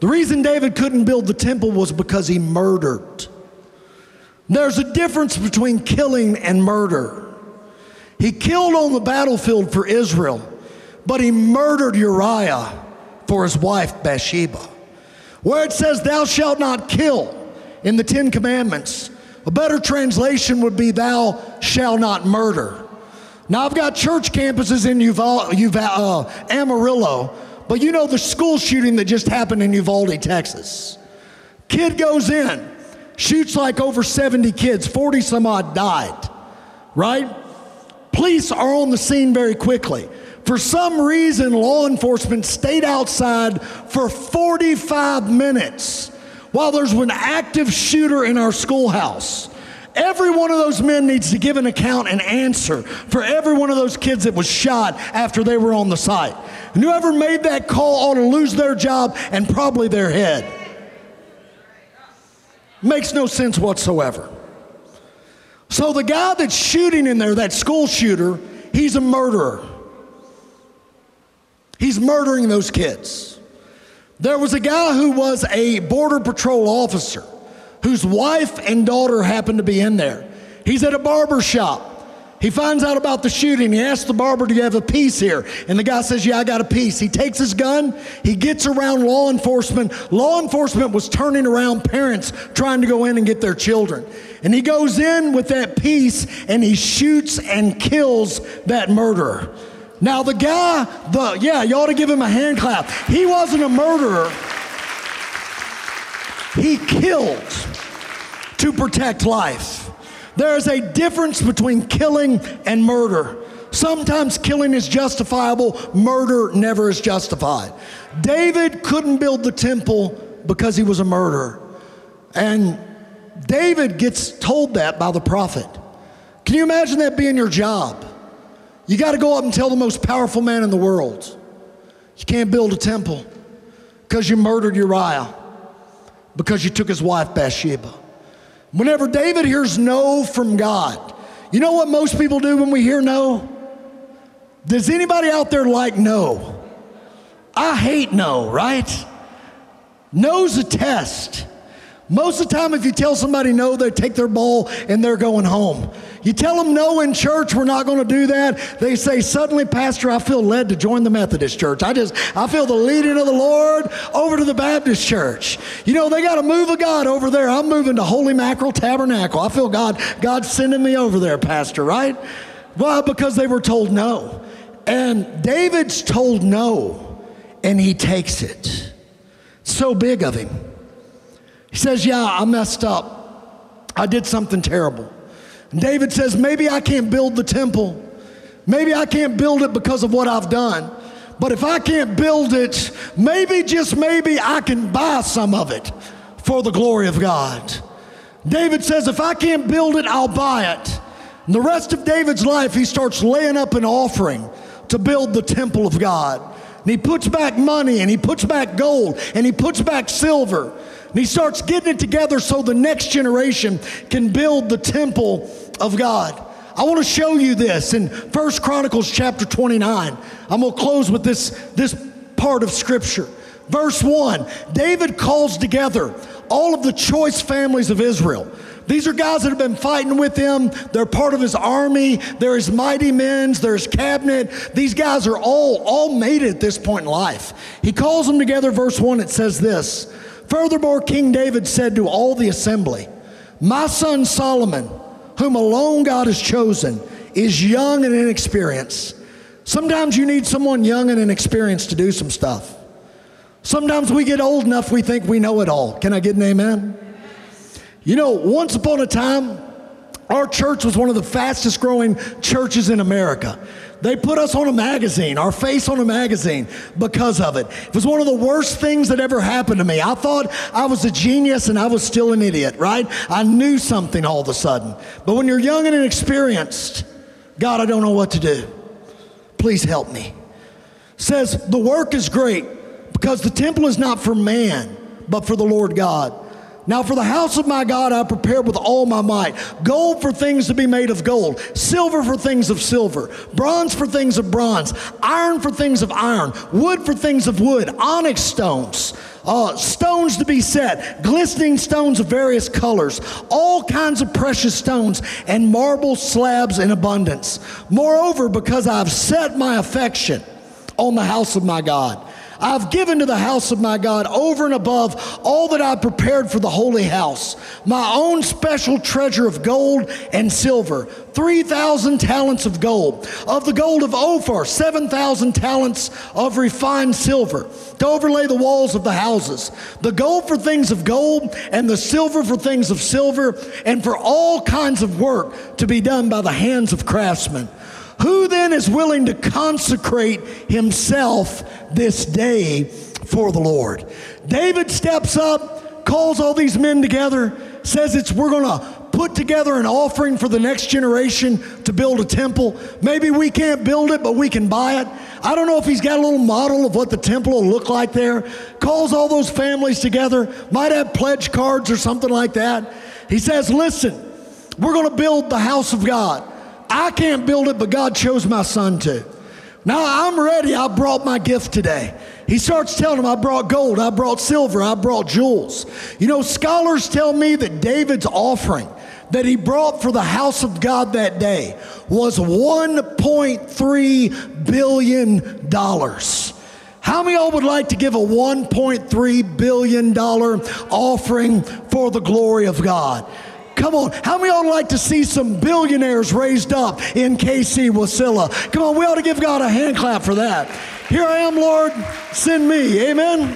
The reason David couldn't build the temple was because he murdered. There's a difference between killing and murder. He killed on the battlefield for Israel, but he murdered Uriah for his wife Bathsheba. Where it says, Thou shalt not kill in the Ten Commandments, a better translation would be, Thou shalt not murder. Now, I've got church campuses in Uval, Uval, uh, Amarillo, but you know the school shooting that just happened in Uvalde, Texas. Kid goes in, shoots like over 70 kids, 40 some odd died, right? Police are on the scene very quickly. For some reason, law enforcement stayed outside for 45 minutes while there's an active shooter in our schoolhouse. Every one of those men needs to give an account and answer for every one of those kids that was shot after they were on the site. And whoever made that call ought to lose their job and probably their head. Makes no sense whatsoever. So the guy that's shooting in there, that school shooter, he's a murderer. He's murdering those kids. There was a guy who was a Border Patrol officer whose wife and daughter happened to be in there. He's at a barber shop. He finds out about the shooting. He asks the barber, Do you have a piece here? And the guy says, Yeah, I got a piece. He takes his gun. He gets around law enforcement. Law enforcement was turning around parents trying to go in and get their children. And he goes in with that piece and he shoots and kills that murderer. Now, the guy, the yeah, you ought to give him a hand clap. He wasn't a murderer, he killed to protect life. There is a difference between killing and murder. Sometimes killing is justifiable, murder never is justified. David couldn't build the temple because he was a murderer. And David gets told that by the prophet. Can you imagine that being your job? You got to go up and tell the most powerful man in the world, you can't build a temple because you murdered Uriah, because you took his wife Bathsheba. Whenever David hears no from God, you know what most people do when we hear no? Does anybody out there like no? I hate no, right? No's a test. Most of the time, if you tell somebody no, they take their ball and they're going home. You tell them no in church, we're not going to do that. They say, suddenly, Pastor, I feel led to join the Methodist church. I just, I feel the leading of the Lord over to the Baptist church. You know, they got a move of God over there. I'm moving to Holy Mackerel Tabernacle. I feel God, God sending me over there, Pastor, right? Well, because they were told no. And David's told no. and he takes it. So big of him. He says, Yeah, I messed up. I did something terrible. And David says, Maybe I can't build the temple. Maybe I can't build it because of what I've done. But if I can't build it, maybe, just maybe, I can buy some of it for the glory of God. David says, If I can't build it, I'll buy it. And the rest of David's life, he starts laying up an offering to build the temple of God. And he puts back money and he puts back gold and he puts back silver. And he starts getting it together so the next generation can build the temple of God. I want to show you this in First Chronicles chapter 29. I'm going to close with this, this part of scripture. Verse 1 David calls together all of the choice families of Israel. These are guys that have been fighting with him. They're part of his army. They're his mighty men. They're his cabinet. These guys are all, all made at this point in life. He calls them together. Verse 1, it says this Furthermore, King David said to all the assembly, My son Solomon, whom alone God has chosen, is young and inexperienced. Sometimes you need someone young and inexperienced to do some stuff. Sometimes we get old enough we think we know it all. Can I get an amen? You know, once upon a time, our church was one of the fastest growing churches in America. They put us on a magazine, our face on a magazine because of it. It was one of the worst things that ever happened to me. I thought I was a genius and I was still an idiot, right? I knew something all of a sudden. But when you're young and inexperienced, God, I don't know what to do. Please help me. Says the work is great because the temple is not for man, but for the Lord God. Now, for the house of my God, I prepared with all my might gold for things to be made of gold, silver for things of silver, bronze for things of bronze, iron for things of iron, wood for things of wood, onyx stones. Uh, stones to be set, glistening stones of various colors, all kinds of precious stones, and marble slabs in abundance. Moreover, because I've set my affection on the house of my God, I've given to the house of my God over and above all that I prepared for the holy house, my own special treasure of gold and silver, 3,000 talents of gold, of the gold of Ophir, 7,000 talents of refined silver, to overlay the walls of the houses, the gold for things of gold, and the silver for things of silver, and for all kinds of work to be done by the hands of craftsmen. Who then is willing to consecrate himself this day for the Lord? David steps up, calls all these men together, says it's we're going to put together an offering for the next generation to build a temple. Maybe we can't build it, but we can buy it. I don't know if he's got a little model of what the temple will look like there. Calls all those families together, might have pledge cards or something like that. He says, Listen, we're going to build the house of God. I can't build it, but God chose my son to. Now I'm ready. I brought my gift today. He starts telling him, I brought gold, I brought silver, I brought jewels. You know, scholars tell me that David's offering that he brought for the house of God that day was $1.3 billion. How many of y'all would like to give a $1.3 billion offering for the glory of God? Come on. How many y'all like to see some billionaires raised up in KC Wasilla? Come on, we ought to give God a hand clap for that. Here I am, Lord. Send me. Amen.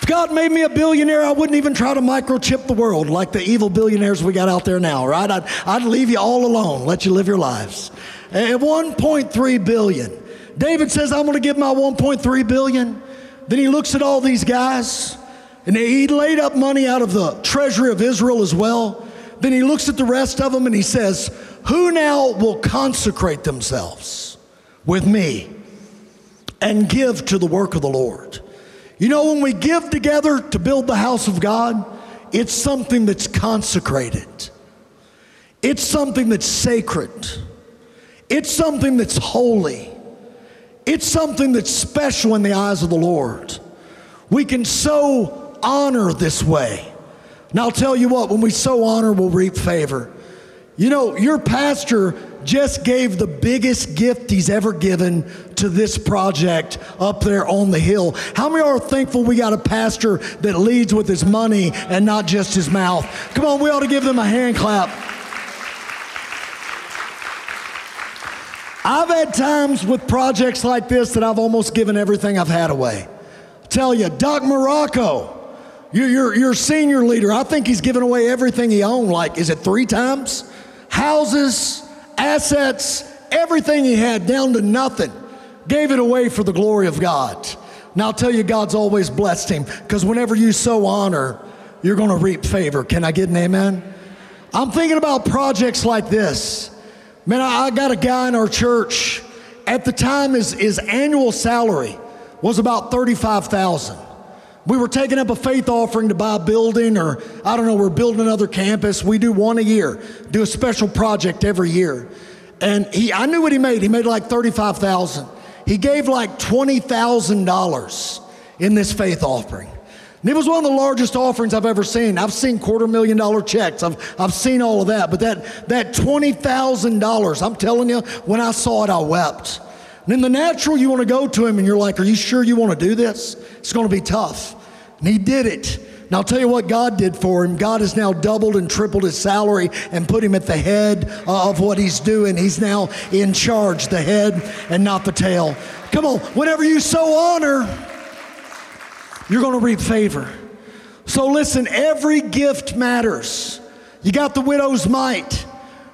If God made me a billionaire, I wouldn't even try to microchip the world like the evil billionaires we got out there now, right? I'd, I'd leave you all alone, let you live your lives. At 1.3 billion. David says, I'm going to give my 1.3 billion. Then he looks at all these guys. And he laid up money out of the treasury of Israel as well. Then he looks at the rest of them and he says, Who now will consecrate themselves with me and give to the work of the Lord? You know, when we give together to build the house of God, it's something that's consecrated, it's something that's sacred, it's something that's holy, it's something that's special in the eyes of the Lord. We can sow honor this way. And I'll tell you what, when we sow honor, we'll reap favor. You know, your pastor just gave the biggest gift he's ever given to this project up there on the hill. How many are thankful we got a pastor that leads with his money and not just his mouth? Come on, we ought to give them a hand clap. I've had times with projects like this that I've almost given everything I've had away. tell you, Doc Marocco, you're, you're senior leader. I think he's given away everything he owned. Like, is it three times? Houses, assets, everything he had down to nothing. Gave it away for the glory of God. Now I'll tell you, God's always blessed him because whenever you sow honor, you're going to reap favor. Can I get an amen? I'm thinking about projects like this. Man, I got a guy in our church. At the time, his, his annual salary was about 35000 We were taking up a faith offering to buy a building, or I don't know, we're building another campus. We do one a year, do a special project every year. And he, I knew what he made. He made like 35000 He gave like $20,000 in this faith offering. And it was one of the largest offerings I've ever seen. I've seen quarter million dollar checks. I've, I've seen all of that. But that, that $20,000, I'm telling you, when I saw it, I wept. And in the natural, you want to go to him and you're like, Are you sure you want to do this? It's going to be tough. And he did it. Now, I'll tell you what God did for him. God has now doubled and tripled his salary and put him at the head of what he's doing. He's now in charge, the head and not the tail. Come on, whenever you sow honor, you're going to reap favor. So listen, every gift matters. You got the widow's mite,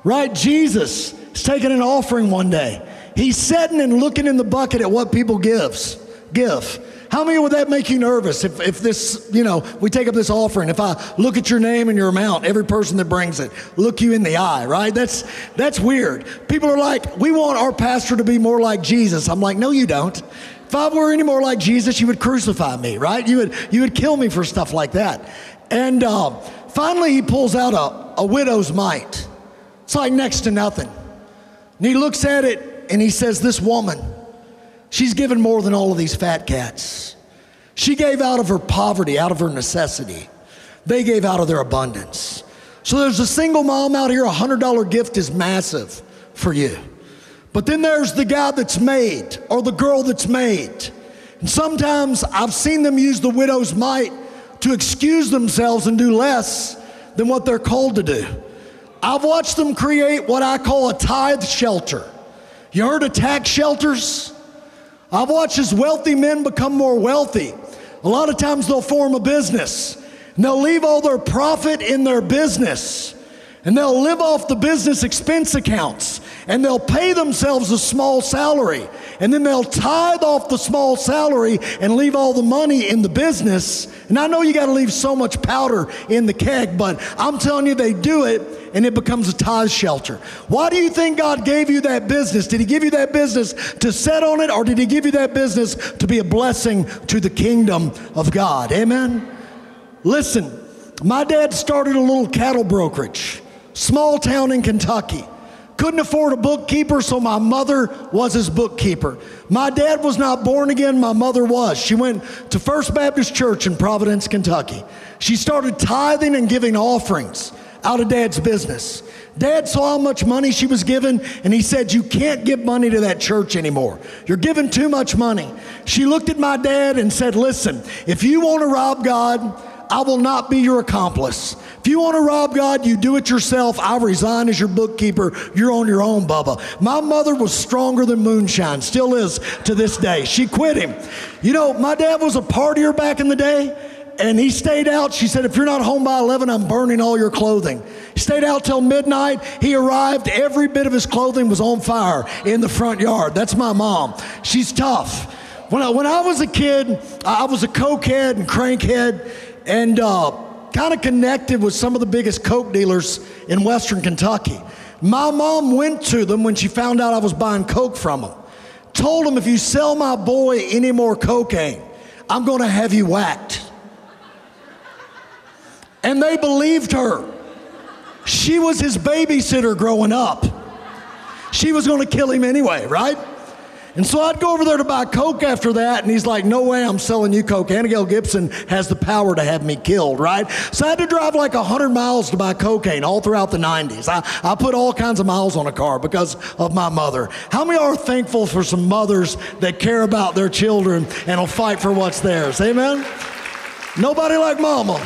right? Jesus is taking an offering one day. He's sitting and looking in the bucket at what people gives, give. How many would that make you nervous if, if this, you know, we take up this offering? If I look at your name and your amount, every person that brings it, look you in the eye, right? That's that's weird. People are like, we want our pastor to be more like Jesus. I'm like, no, you don't. If I were any more like Jesus, you would crucify me, right? You would, you would kill me for stuff like that. And uh, finally, he pulls out a, a widow's mite. It's like next to nothing. And he looks at it and he says, This woman, she's given more than all of these fat cats. She gave out of her poverty, out of her necessity. They gave out of their abundance. So there's a single mom out here, a $100 gift is massive for you. But then there's the guy that's made or the girl that's made. And sometimes I've seen them use the widow's mite to excuse themselves and do less than what they're called to do. I've watched them create what I call a tithe shelter. You heard of tax shelters? I've watched as wealthy men become more wealthy. A lot of times they'll form a business and they'll leave all their profit in their business and they'll live off the business expense accounts and they'll pay themselves a small salary and then they'll tithe off the small salary and leave all the money in the business. And I know you got to leave so much powder in the keg, but I'm telling you, they do it and it becomes a tithe shelter. Why do you think God gave you that business? Did He give you that business to set on it or did He give you that business to be a blessing to the kingdom of God? Amen? Listen, my dad started a little cattle brokerage, small town in Kentucky. Couldn't afford a bookkeeper, so my mother was his bookkeeper. My dad was not born again, my mother was. She went to First Baptist Church in Providence, Kentucky. She started tithing and giving offerings out of dad's business. Dad saw how much money she was given, and he said, You can't give money to that church anymore. You're giving too much money. She looked at my dad and said, Listen, if you want to rob God, I will not be your accomplice. If you want to rob God, you do it yourself. I resign as your bookkeeper. You're on your own, Bubba. My mother was stronger than moonshine, still is to this day. She quit him. You know, my dad was a partier back in the day and he stayed out. She said, If you're not home by 11, I'm burning all your clothing. He stayed out till midnight. He arrived. Every bit of his clothing was on fire in the front yard. That's my mom. She's tough. When I, when I was a kid, I was a cokehead and crankhead, and uh, kind of connected with some of the biggest Coke dealers in Western Kentucky. My mom went to them when she found out I was buying Coke from them. Told them, if you sell my boy any more cocaine, I'm going to have you whacked. And they believed her. She was his babysitter growing up. She was going to kill him anyway, right? And so I'd go over there to buy Coke after that, and he's like, No way, I'm selling you Coke. Abigail Gibson has the power to have me killed, right? So I had to drive like 100 miles to buy cocaine all throughout the 90s. I, I put all kinds of miles on a car because of my mother. How many are thankful for some mothers that care about their children and will fight for what's theirs? Amen? Nobody like mama.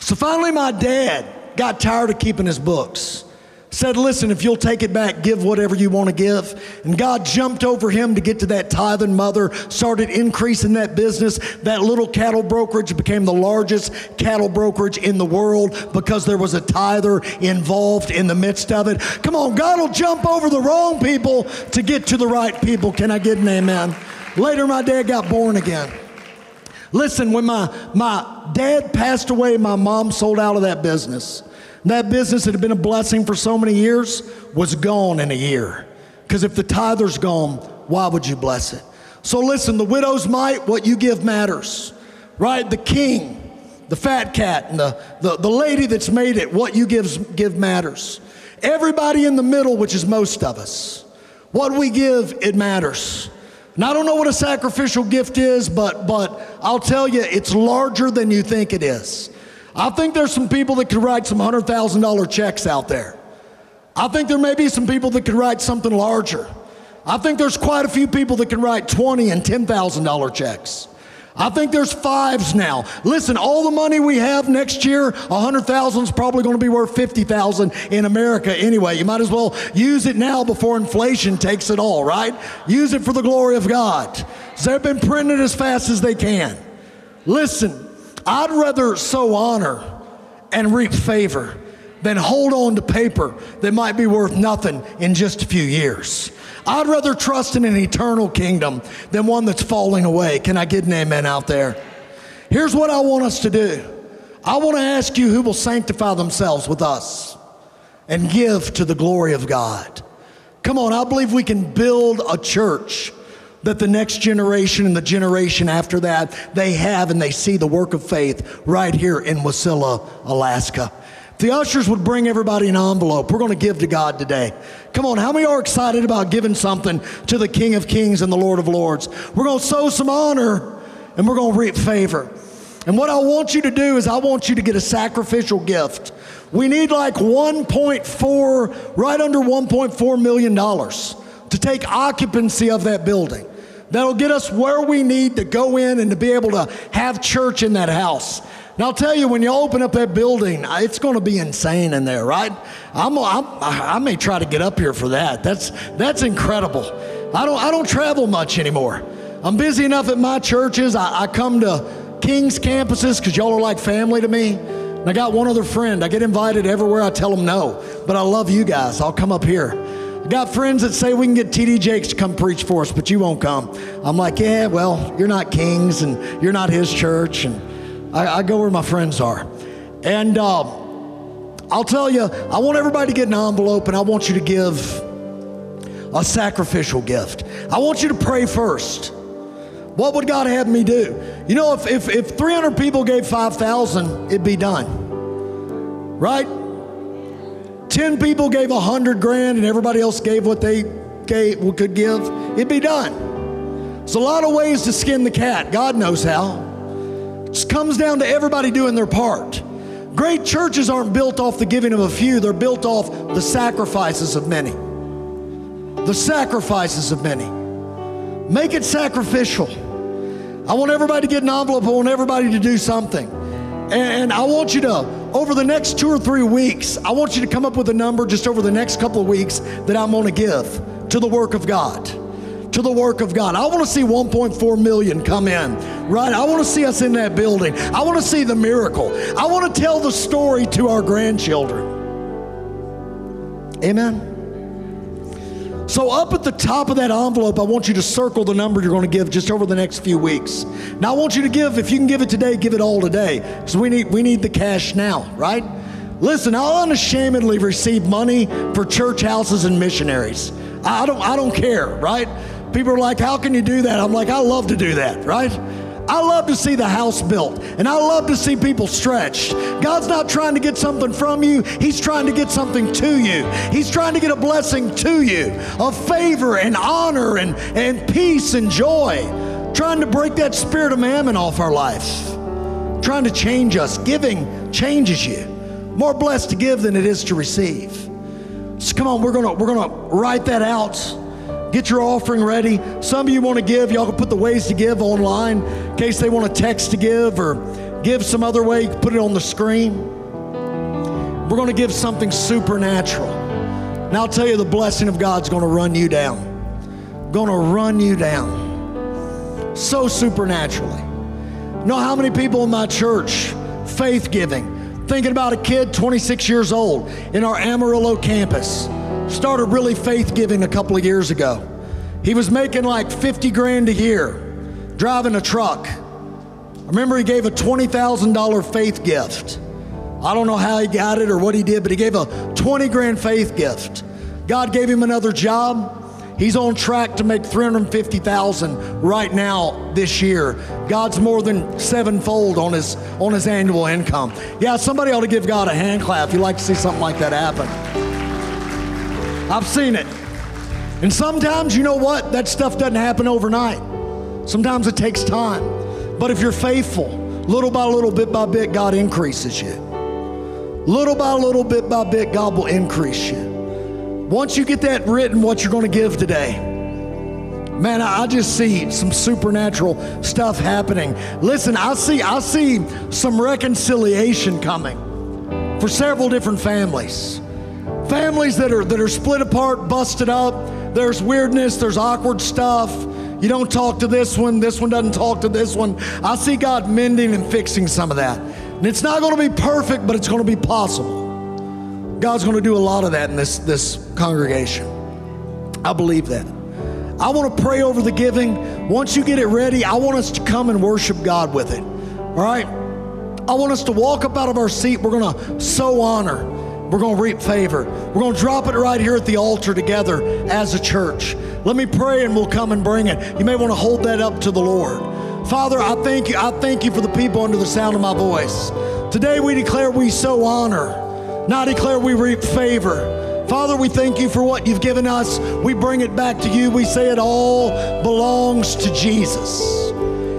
So finally, my dad got tired of keeping his books. Said, Listen, if you'll take it back, give whatever you want to give. And God jumped over him to get to that tithing mother, started increasing that business. That little cattle brokerage became the largest cattle brokerage in the world because there was a tither involved in the midst of it. Come on, God will jump over the wrong people to get to the right people. Can I get an amen? Later, my dad got born again. Listen, when my, my dad passed away, my mom sold out of that business. That business that had been a blessing for so many years was gone in a year. Because if the tither's gone, why would you bless it? So listen, the widow's mite, what you give matters, right? The king, the fat cat, and the, the, the lady that's made it, what you give, give matters. Everybody in the middle, which is most of us, what we give, it matters. And I don't know what a sacrificial gift is, but, but I'll tell you, it's larger than you think it is. I think there's some people that could write some $100,000 checks out there. I think there may be some people that could write something larger. I think there's quite a few people that can write 20 and $10,000 checks. I think there's fives now. Listen, all the money we have next year, 100,000 is probably going to be worth 50,000 in America anyway. You might as well use it now before inflation takes it all, right? Use it for the glory of God. They've been printing as fast as they can. Listen, I'd rather sow honor and reap favor than hold on to paper that might be worth nothing in just a few years. I'd rather trust in an eternal kingdom than one that's falling away. Can I get an amen out there? Here's what I want us to do I want to ask you who will sanctify themselves with us and give to the glory of God. Come on, I believe we can build a church that the next generation and the generation after that they have and they see the work of faith right here in Wasilla, Alaska. The ushers would bring everybody an envelope. We're going to give to God today. Come on, how many are excited about giving something to the King of Kings and the Lord of Lords? We're going to sow some honor and we're going to reap favor. And what I want you to do is, I want you to get a sacrificial gift. We need like 1.4, right under 1.4 million dollars to take occupancy of that building. That'll get us where we need to go in and to be able to have church in that house. And I'll tell you, when you open up that building, uh, it's going to be insane in there, right? I'm, I'm, i may try to get up here for that. That's, that's incredible. I don't, I don't travel much anymore. I'm busy enough at my churches. I, I come to King's campuses because y'all are like family to me. And I got one other friend. I get invited everywhere. I tell them no, but I love you guys. I'll come up here. Got friends that say we can get TD Jakes to come preach for us, but you won't come. I'm like, yeah, well, you're not Kings and you're not his church. And I, I go where my friends are. And uh, I'll tell you, I want everybody to get an envelope and I want you to give a sacrificial gift. I want you to pray first. What would God have me do? You know, if, if, if 300 people gave 5,000, it'd be done. Right? 10 people gave 100 grand and everybody else gave what they gave, could give, it'd be done. There's a lot of ways to skin the cat. God knows how. It comes down to everybody doing their part. Great churches aren't built off the giving of a few, they're built off the sacrifices of many. The sacrifices of many. Make it sacrificial. I want everybody to get an envelope. I want everybody to do something. And I want you to, over the next two or three weeks, I want you to come up with a number just over the next couple of weeks that I'm going to give to the work of God to the work of God. I want to see 1.4 million come in, right? I want to see us in that building. I want to see the miracle. I want to tell the story to our grandchildren. Amen. So, up at the top of that envelope, I want you to circle the number you're going to give just over the next few weeks. Now, I want you to give, if you can give it today, give it all today. Because we need, we need the cash now, right? Listen, I'll unashamedly receive money for church houses and missionaries. I don't, I don't care, right? People are like, How can you do that? I'm like, I love to do that, right? I love to see the house built and I love to see people stretched. God's not trying to get something from you, He's trying to get something to you. He's trying to get a blessing to you of favor and honor and, and peace and joy. Trying to break that spirit of mammon off our life. Trying to change us. Giving changes you. More blessed to give than it is to receive. So come on, we're gonna we're gonna write that out. Get your offering ready. Some of you want to give, y'all can put the ways to give online in case they want to text to give or give some other way. You can put it on the screen. We're going to give something supernatural. And I'll tell you, the blessing of God's going to run you down. Going to run you down. So supernaturally. Know how many people in my church, faith giving, thinking about a kid 26 years old in our Amarillo campus, started really faith giving a couple of years ago. He was making like 50 grand a year driving a truck. I remember he gave a $20,000 faith gift. I don't know how he got it or what he did, but he gave a 20 grand faith gift. God gave him another job. He's on track to make 350,000 right now this year. God's more than sevenfold on his on his annual income. Yeah, somebody ought to give God a hand clap if you like to see something like that happen. I've seen it. And sometimes, you know what? That stuff doesn't happen overnight. Sometimes it takes time. But if you're faithful, little by little, bit by bit, God increases you. Little by little, bit by bit, God will increase you. Once you get that written, what you're going to give today, man, I just see some supernatural stuff happening. Listen, I see, I see some reconciliation coming for several different families. Families that are that are split apart, busted up. There's weirdness, there's awkward stuff. You don't talk to this one, this one doesn't talk to this one. I see God mending and fixing some of that. And it's not going to be perfect, but it's going to be possible. God's going to do a lot of that in this, this congregation. I believe that. I want to pray over the giving. Once you get it ready, I want us to come and worship God with it. All right? I want us to walk up out of our seat. We're going to sow honor. We're going to reap favor. We're going to drop it right here at the altar together as a church. Let me pray and we'll come and bring it. You may want to hold that up to the Lord. Father, I thank you. I thank you for the people under the sound of my voice. Today we declare we sow honor. Now declare we reap favor. Father, we thank you for what you've given us. We bring it back to you. We say it all belongs to Jesus.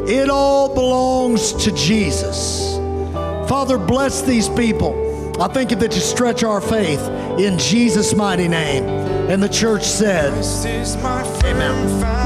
It all belongs to Jesus. Father, bless these people. I thank you that you stretch our faith in Jesus' mighty name. And the church said, Amen.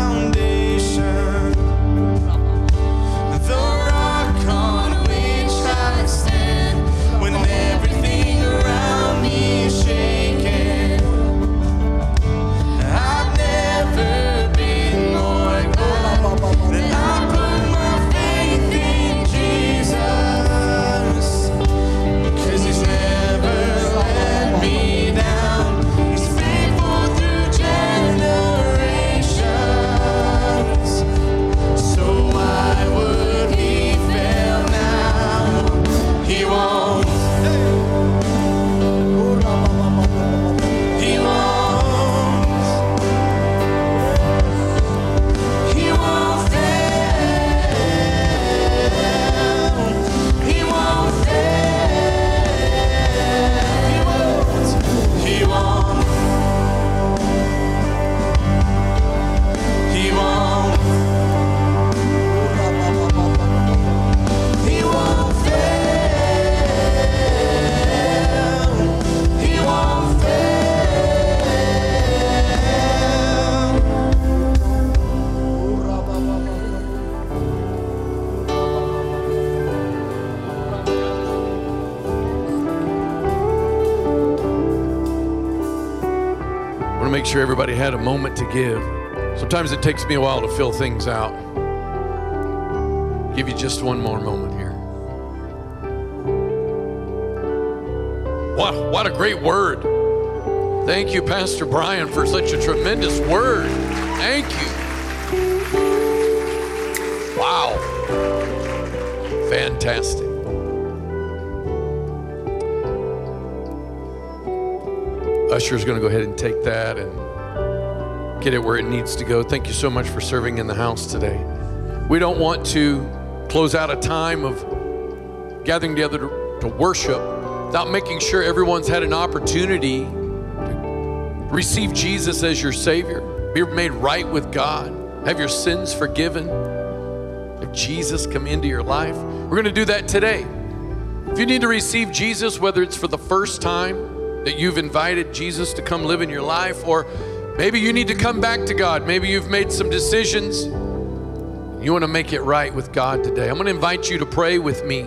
Had a moment to give. Sometimes it takes me a while to fill things out. Give you just one more moment here. What, what a great word. Thank you, Pastor Brian, for such a tremendous word. Thank you. Wow. Fantastic. Usher's going to go ahead and take that and get it where it needs to go. Thank you so much for serving in the house today. We don't want to close out a time of gathering together to, worship without making sure everyone's had an opportunity to receive Jesus as your Savior, be made right with God, have your sins forgiven, have Jesus come into your life. We're going to do that today. If you need to receive Jesus, whether it's for the first time that you've invited Jesus to come live in your life, or Maybe you need to come back to God. Maybe you've made some decisions. You want to make it right with God today. I'm going to invite you to pray with me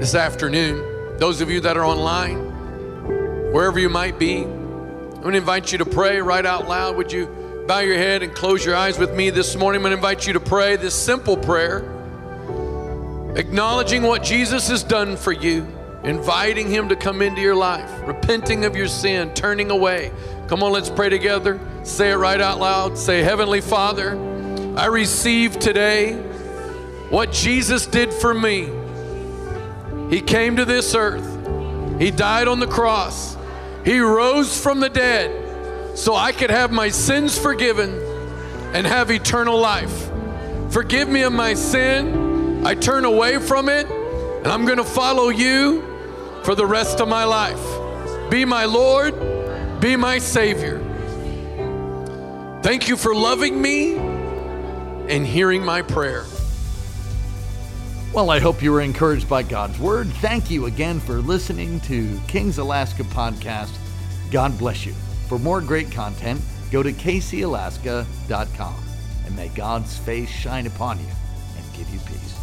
this afternoon. Those of you that are online, wherever you might be, I'm going to invite you to pray right out loud. Would you bow your head and close your eyes with me this morning? I'm going to invite you to pray this simple prayer, acknowledging what Jesus has done for you, inviting Him to come into your life, repenting of your sin, turning away. Come on, let's pray together. Say it right out loud. Say, Heavenly Father, I receive today what Jesus did for me. He came to this earth, He died on the cross, He rose from the dead so I could have my sins forgiven and have eternal life. Forgive me of my sin. I turn away from it, and I'm going to follow you for the rest of my life. Be my Lord, be my Savior. Thank you for loving me and hearing my prayer. Well, I hope you were encouraged by God's Word. Thank you again for listening to King's Alaska Podcast. God bless you. For more great content, go to kcalaska.com and may God's face shine upon you and give you peace.